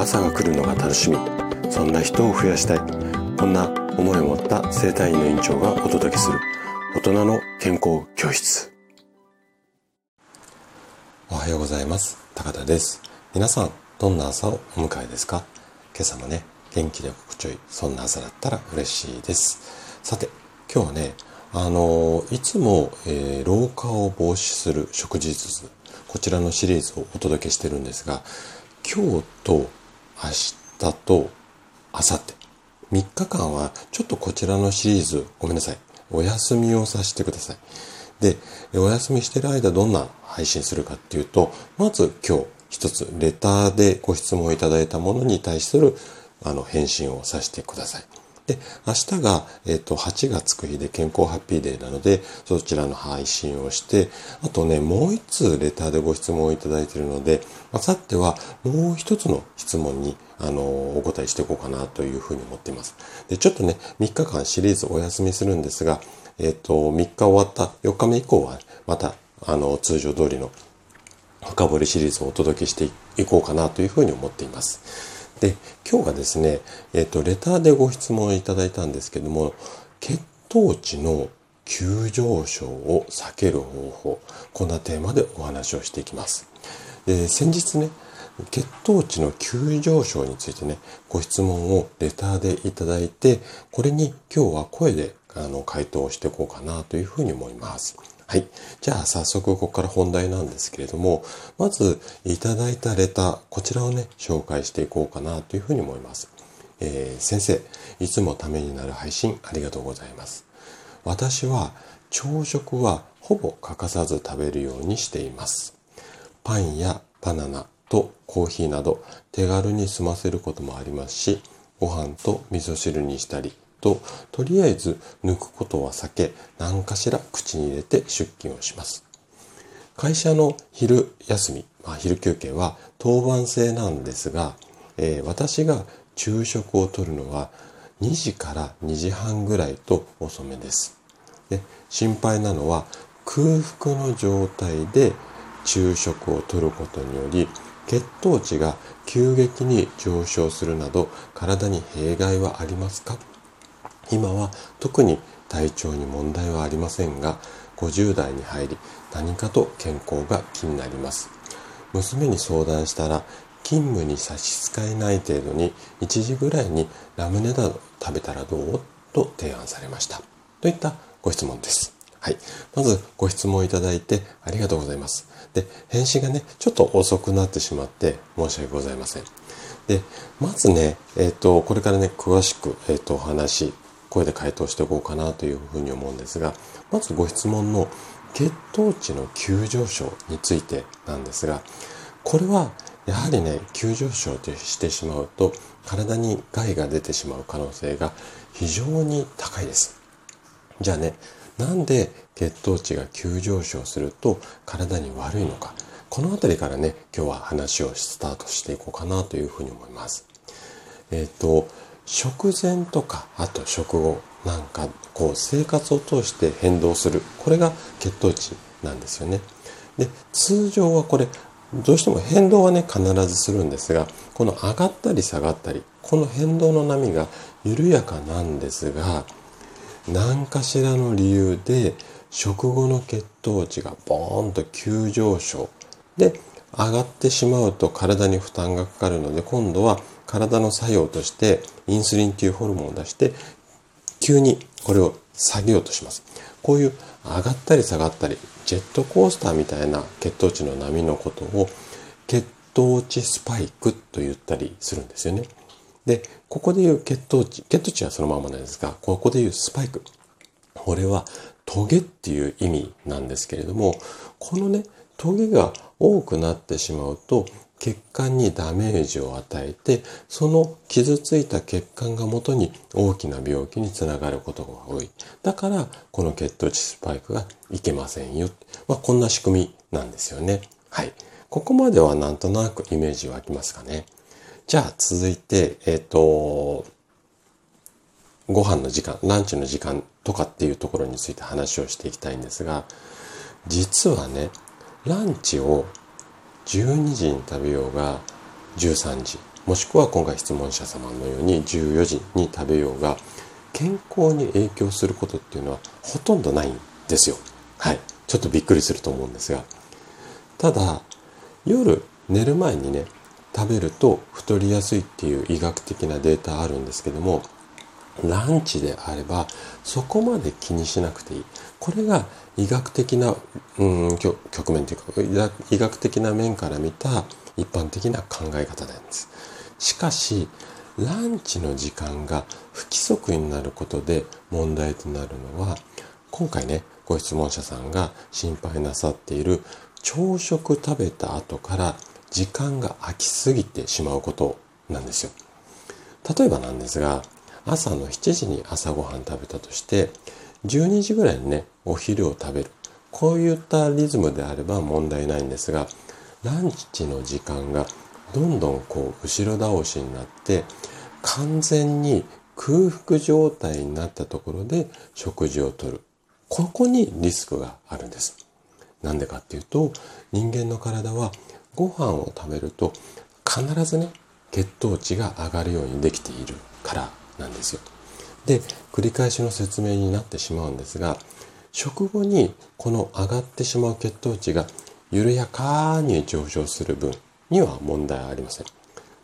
朝が来るのが楽しみ。そんな人を増やしたい。こんな思いを持った生体院の院長がお届けする。大人の健康教室。おはようございます。高田です。皆さんどんな朝をお迎えですか？今朝もね元気で心地よいそんな朝だったら嬉しいです。さて今日はねあのいつも、えー、老化を防止する食事術こちらのシリーズをお届けしてるんですが今日と明日と明後日。3日間はちょっとこちらのシリーズごめんなさい。お休みをさせてください。でお休みしてる間どんな配信するかっていうとまず今日一つレターでご質問いただいたものに対するあの返信をさせてください。で、明日が、えっ、と、8がつく日で健康ハッピーデーなので、そちらの配信をして、あとね、もう一通レターでご質問をいただいているので、明後日はもう一つの質問に、あの、お答えしていこうかなというふうに思っています。で、ちょっとね、3日間シリーズお休みするんですが、えっ、と、3日終わった4日目以降は、また、あの、通常通りの深掘りシリーズをお届けしていこうかなというふうに思っています。で、今日がですね、えっ、と、レターでご質問いただいたんですけども、血糖値の急上昇を避ける方法、こんなテーマでお話をしていきます。で先日ね、血糖値の急上昇についてね、ご質問をレターでいただいて、これに今日は声であの回答していこうかなというふうに思います。はい。じゃあ早速ここから本題なんですけれども、まずいただいたレター、こちらをね、紹介していこうかなというふうに思います。えー、先生、いつもためになる配信ありがとうございます。私は朝食はほぼ欠かさず食べるようにしています。パンやバナナとコーヒーなど手軽に済ませることもありますし、ご飯と味噌汁にしたり、と、とりあえず抜くことは避け、何かしら口に入れて出勤をします。会社の昼休み、まあ、昼休憩は当番制なんですが、えー、私が昼食をとるのは2時から2時半ぐらいと遅めです。で心配なのは空腹の状態で昼食をとることにより血糖値が急激に上昇するなど体に弊害はありますか？今は特に体調に問題はありませんが50代に入り何かと健康が気になります娘に相談したら勤務に差し支えない程度に1時ぐらいにラムネなど食べたらどう？と提案されましたといったご質問ですはい。まずご質問いただいてありがとうございます。で、返信がね、ちょっと遅くなってしまって申し訳ございません。で、まずね、えっ、ー、と、これからね、詳しく、えっ、ー、と、お話声で回答していこうかなというふうに思うんですが、まずご質問の血糖値の急上昇についてなんですが、これはやはりね、急上昇してしまうと、体に害が出てしまう可能性が非常に高いです。じゃあね、なんで血糖値が急上昇すると体に悪いのか。この辺りからね、今日は話をスタートしていこうかなというふうに思います。えっ、ー、と、食前とかあと食後なんかこう生活を通して変動するこれが血糖値なんですよね。で通常はこれどうしても変動はね必ずするんですがこの上がったり下がったりこの変動の波が緩やかなんですが何かしらの理由で食後の血糖値がボーンと急上昇で上がってしまうと体に負担がかかるので今度は体の作用としてインスリンというホルモンを出して急にこれを下げようとします。こういう上がったり下がったりジェットコースターみたいな血糖値の波のことを血糖値スパイクと言ったりするんですよね。で、ここで言う血糖値、血糖値はそのままなんですが、ここで言うスパイク。これはトゲっていう意味なんですけれども、このね、トゲが多くなってしまうと血管にダメージを与えてその傷ついた血管がもとに大きな病気につながることが多い。だからこの血糖値スパイクがいけませんよ、まあ、こんな仕組みなんですよね。はい。ここまではなんとなくイメージ湧きますかね。じゃあ続いてえっ、ー、とご飯の時間ランチの時間とかっていうところについて話をしていきたいんですが実はねランチを12時に食べようが13時もしくは今回質問者様のように14時に食べようが健康に影響することっていうのはほとんどないんですよ。はい。ちょっとびっくりすると思うんですが。ただ、夜寝る前にね、食べると太りやすいっていう医学的なデータあるんですけども、ランチであればそこまで気にしなくていい。これが医学的な、うん、局面というか、医学的な面から見た一般的な考え方なんです。しかし、ランチの時間が不規則になることで問題となるのは、今回ね、ご質問者さんが心配なさっている朝食食べた後から時間が空きすぎてしまうことなんですよ。例えばなんですが、朝の7時に朝ごはん食べたとして、12時ぐらいにね、お昼を食べる。こういったリズムであれば問題ないんですが、ランチの時間がどんどんこう後ろ倒しになって、完全に空腹状態になったところで食事をとる。ここにリスクがあるんです。なんでかっていうと、人間の体はご飯を食べると必ずね、血糖値が上がるようにできているからなんですよ。で、繰り返しの説明になってしまうんですが、食後にこの上がってしまう血糖値が緩やかに上昇する分には問題ありません。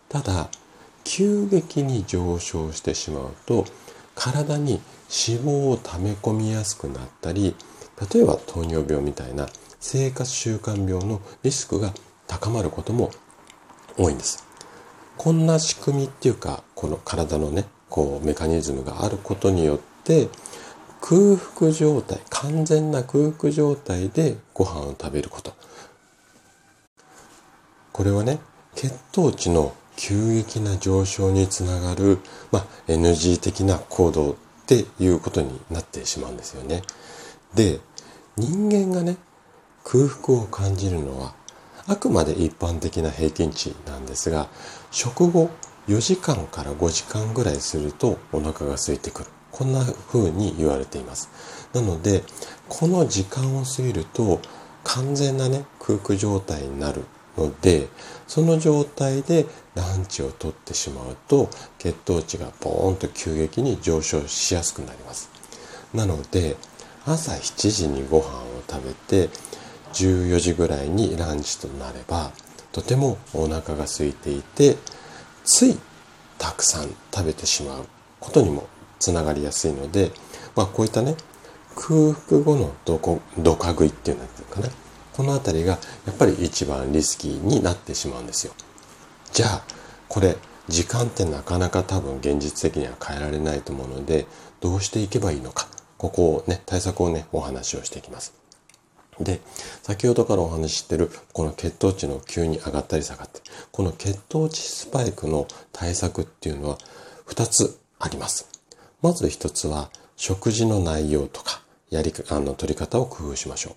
ただ、急激に上昇してしまうと、体に脂肪を溜め込みやすくなったり、例えば糖尿病みたいな生活習慣病のリスクが高まることも多いんです。こんな仕組みっていうか、この体のね、こうメカニズムがあることによって空腹状態完全な空腹状態でご飯を食べることこれはね血糖値の急激な上昇につながる、まあ、NG 的な行動っていうことになってしまうんですよね。で人間がね空腹を感じるのはあくまで一般的な平均値なんですが食後4時間から5時間ぐらいするとお腹が空いてくる。こんな風に言われています。なので、この時間を過ぎると完全なね、空腹状態になるので、その状態でランチをとってしまうと血糖値がポーンと急激に上昇しやすくなります。なので、朝7時にご飯を食べて14時ぐらいにランチとなればとてもお腹が空いていてついたくさん食べてしまうことにもつながりやすいので、まあ、こういったね空腹後のどこどか食いっていうのかな。この辺りがやっぱり一番リスキーになってしまうんですよ。じゃあこれ時間ってなかなか多分現実的には変えられないと思うのでどうしていけばいいのか。ここをね対策をねお話をしていきます。で、先ほどからお話ししてる、この血糖値の急に上がったり下がって、この血糖値スパイクの対策っていうのは2つあります。まず1つは、食事の内容とか、やり、あの、取り方を工夫しましょ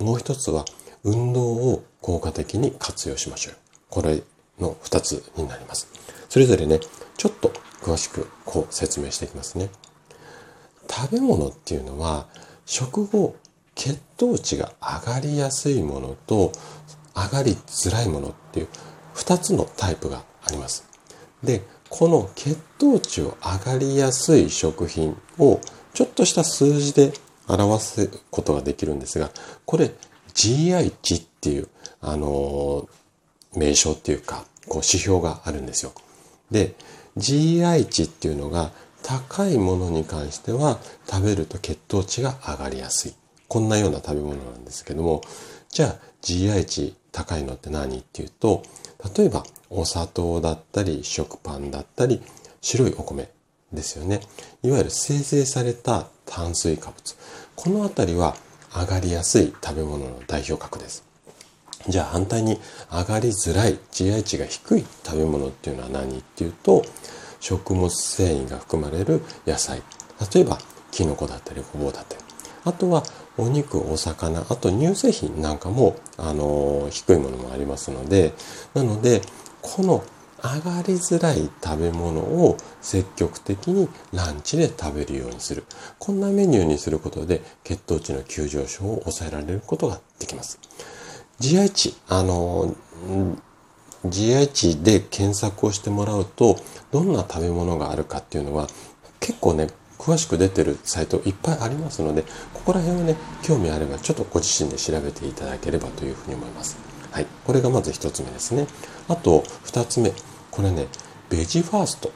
う。もう1つは、運動を効果的に活用しましょう。これの2つになります。それぞれね、ちょっと詳しくこう説明していきますね。食べ物っていうのは、食後血糖値が上がりやすいものと上がりづらいものっていう2つのタイプがあります。で、この血糖値を上がりやすい食品をちょっとした数字で表すことができるんですが、これ GI 値っていう、あのー、名称っていうか、こう指標があるんですよ。で、GI 値っていうのが高いものに関しては食べると血糖値が上がりやすい。こんなような食べ物なんですけども、じゃあ GI 値高いのって何っていうと、例えばお砂糖だったり食パンだったり白いお米ですよね。いわゆる生成された炭水化物。このあたりは上がりやすい食べ物の代表格です。じゃあ反対に上がりづらい GI 値が低い食べ物っていうのは何っていうと食物繊維が含まれる野菜例えばキノコだったりごぼうだったりあとはお肉、お魚、あと乳製品なんかも、あの、低いものもありますので、なので、この上がりづらい食べ物を積極的にランチで食べるようにする。こんなメニューにすることで血糖値の急上昇を抑えられることができます。GI 値、あの、GI 値で検索をしてもらうと、どんな食べ物があるかっていうのは、結構ね、詳しく出てるサイトいっぱいありますので、ここら辺はね、興味あればちょっとご自身で調べていただければというふうに思います。はい。これがまず1つ目ですね。あと、2つ目。これね、ベジファースト。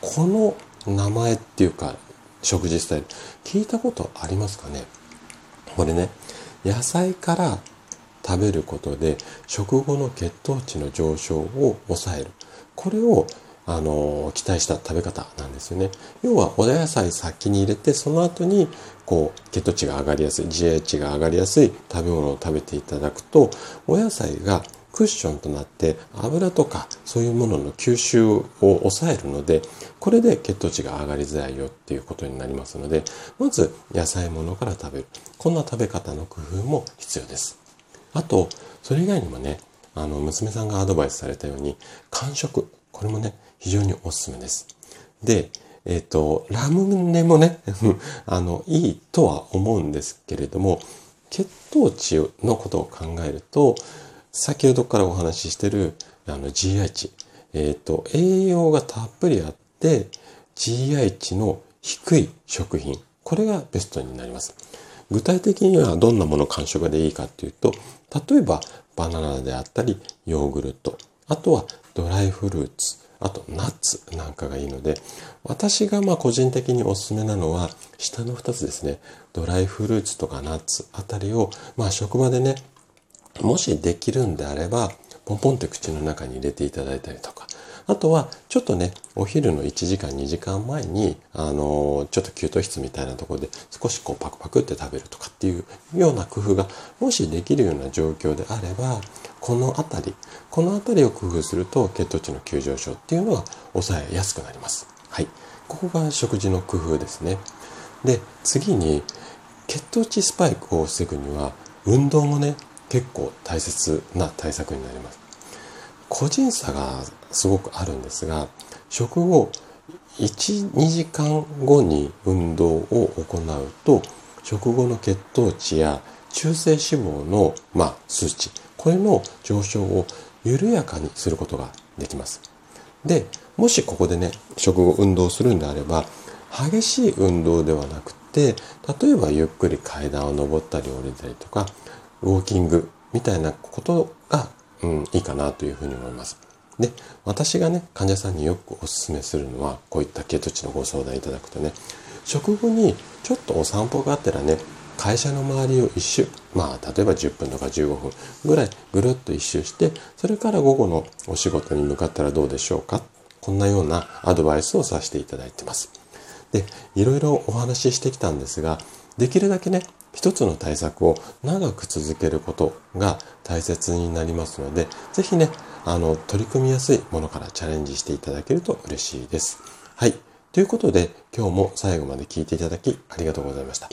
この名前っていうか、食事スタイル、聞いたことありますかね？これね、野菜から食べることで食後の血糖値の上昇を抑える。これをあの期待した食べ方なんですよね。要はお野菜先に入れてその後にこう血糖値が上がりやすい GI 値が上がりやすい食べ物を食べていただくとお野菜がクッションとなって油とかそういうものの吸収を抑えるのでこれで血糖値が上がりづらいよっていうことになりますのでまず野菜ものから食べるこんな食べ方の工夫も必要です。あとそれ以外にもねあの娘さんがアドバイスされたように間食これもね非常におすすめです。でえっ、ー、と、ラムネもね あの、いいとは思うんですけれども、血糖値のことを考えると、先ほどからお話ししてるあの GI 値、えっ、ー、と、栄養がたっぷりあって、GI 値の低い食品、これがベストになります。具体的にはどんなもの感触でいいかっていうと、例えばバナナであったり、ヨーグルト、あとはドライフルーツ、あとナッツなんかがいいので、私がまあ個人的におすすめなのは、下の2つですね。ドライフルーツとかナッツあたりを、まあ職場でね、もしできるんであれば、ポンポンって口の中に入れていただいたりとか、あとは、ちょっとね、お昼の1時間、2時間前に、あの、ちょっと給湯室みたいなところで少しこうパクパクって食べるとかっていうような工夫が、もしできるような状況であれば、このあたり、このあたりを工夫すると血糖値の急上昇っていうのは抑えやすくなります。はい。ここが食事の工夫ですね。で、次に、血糖値スパイクを防ぐには、運動もね、結構大切な対策になります。個人差がすごくあるんですが、食後1、2時間後に運動を行うと、食後の血糖値や中性脂肪の、まあ、数値、これの上昇を緩やかにすることができます。で、もしここでね、食後運動するんであれば、激しい運動ではなくて、例えばゆっくり階段を登ったり降りたりとか、ウォーキングみたいなことが、うん、いいかなというふうに思います。で、私がね、患者さんによくお勧めするのは、こういった血糖値のご相談いただくとね、食後にちょっとお散歩があったらね、会社の周りを一周、まあ、例えば10分とか15分ぐらいぐるっと一周して、それから午後のお仕事に向かったらどうでしょうか？こんなようなアドバイスをさせていただいてます。で、いろいろお話ししてきたんですが、できるだけね、一つの対策を長く続けることが大切になりますので、ぜひね、あの、取り組みやすいものからチャレンジしていただけると嬉しいです。はい。ということで、今日も最後まで聞いていただきありがとうございました。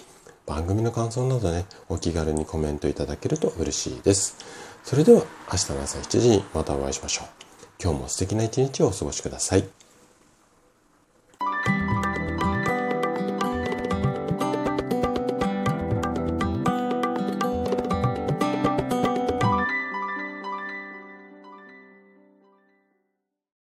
番組の感想などね、お気軽にコメントいただけると嬉しいです。それでは、明日の朝7時にまたお会いしましょう。今日も素敵な一日をお過ごしください。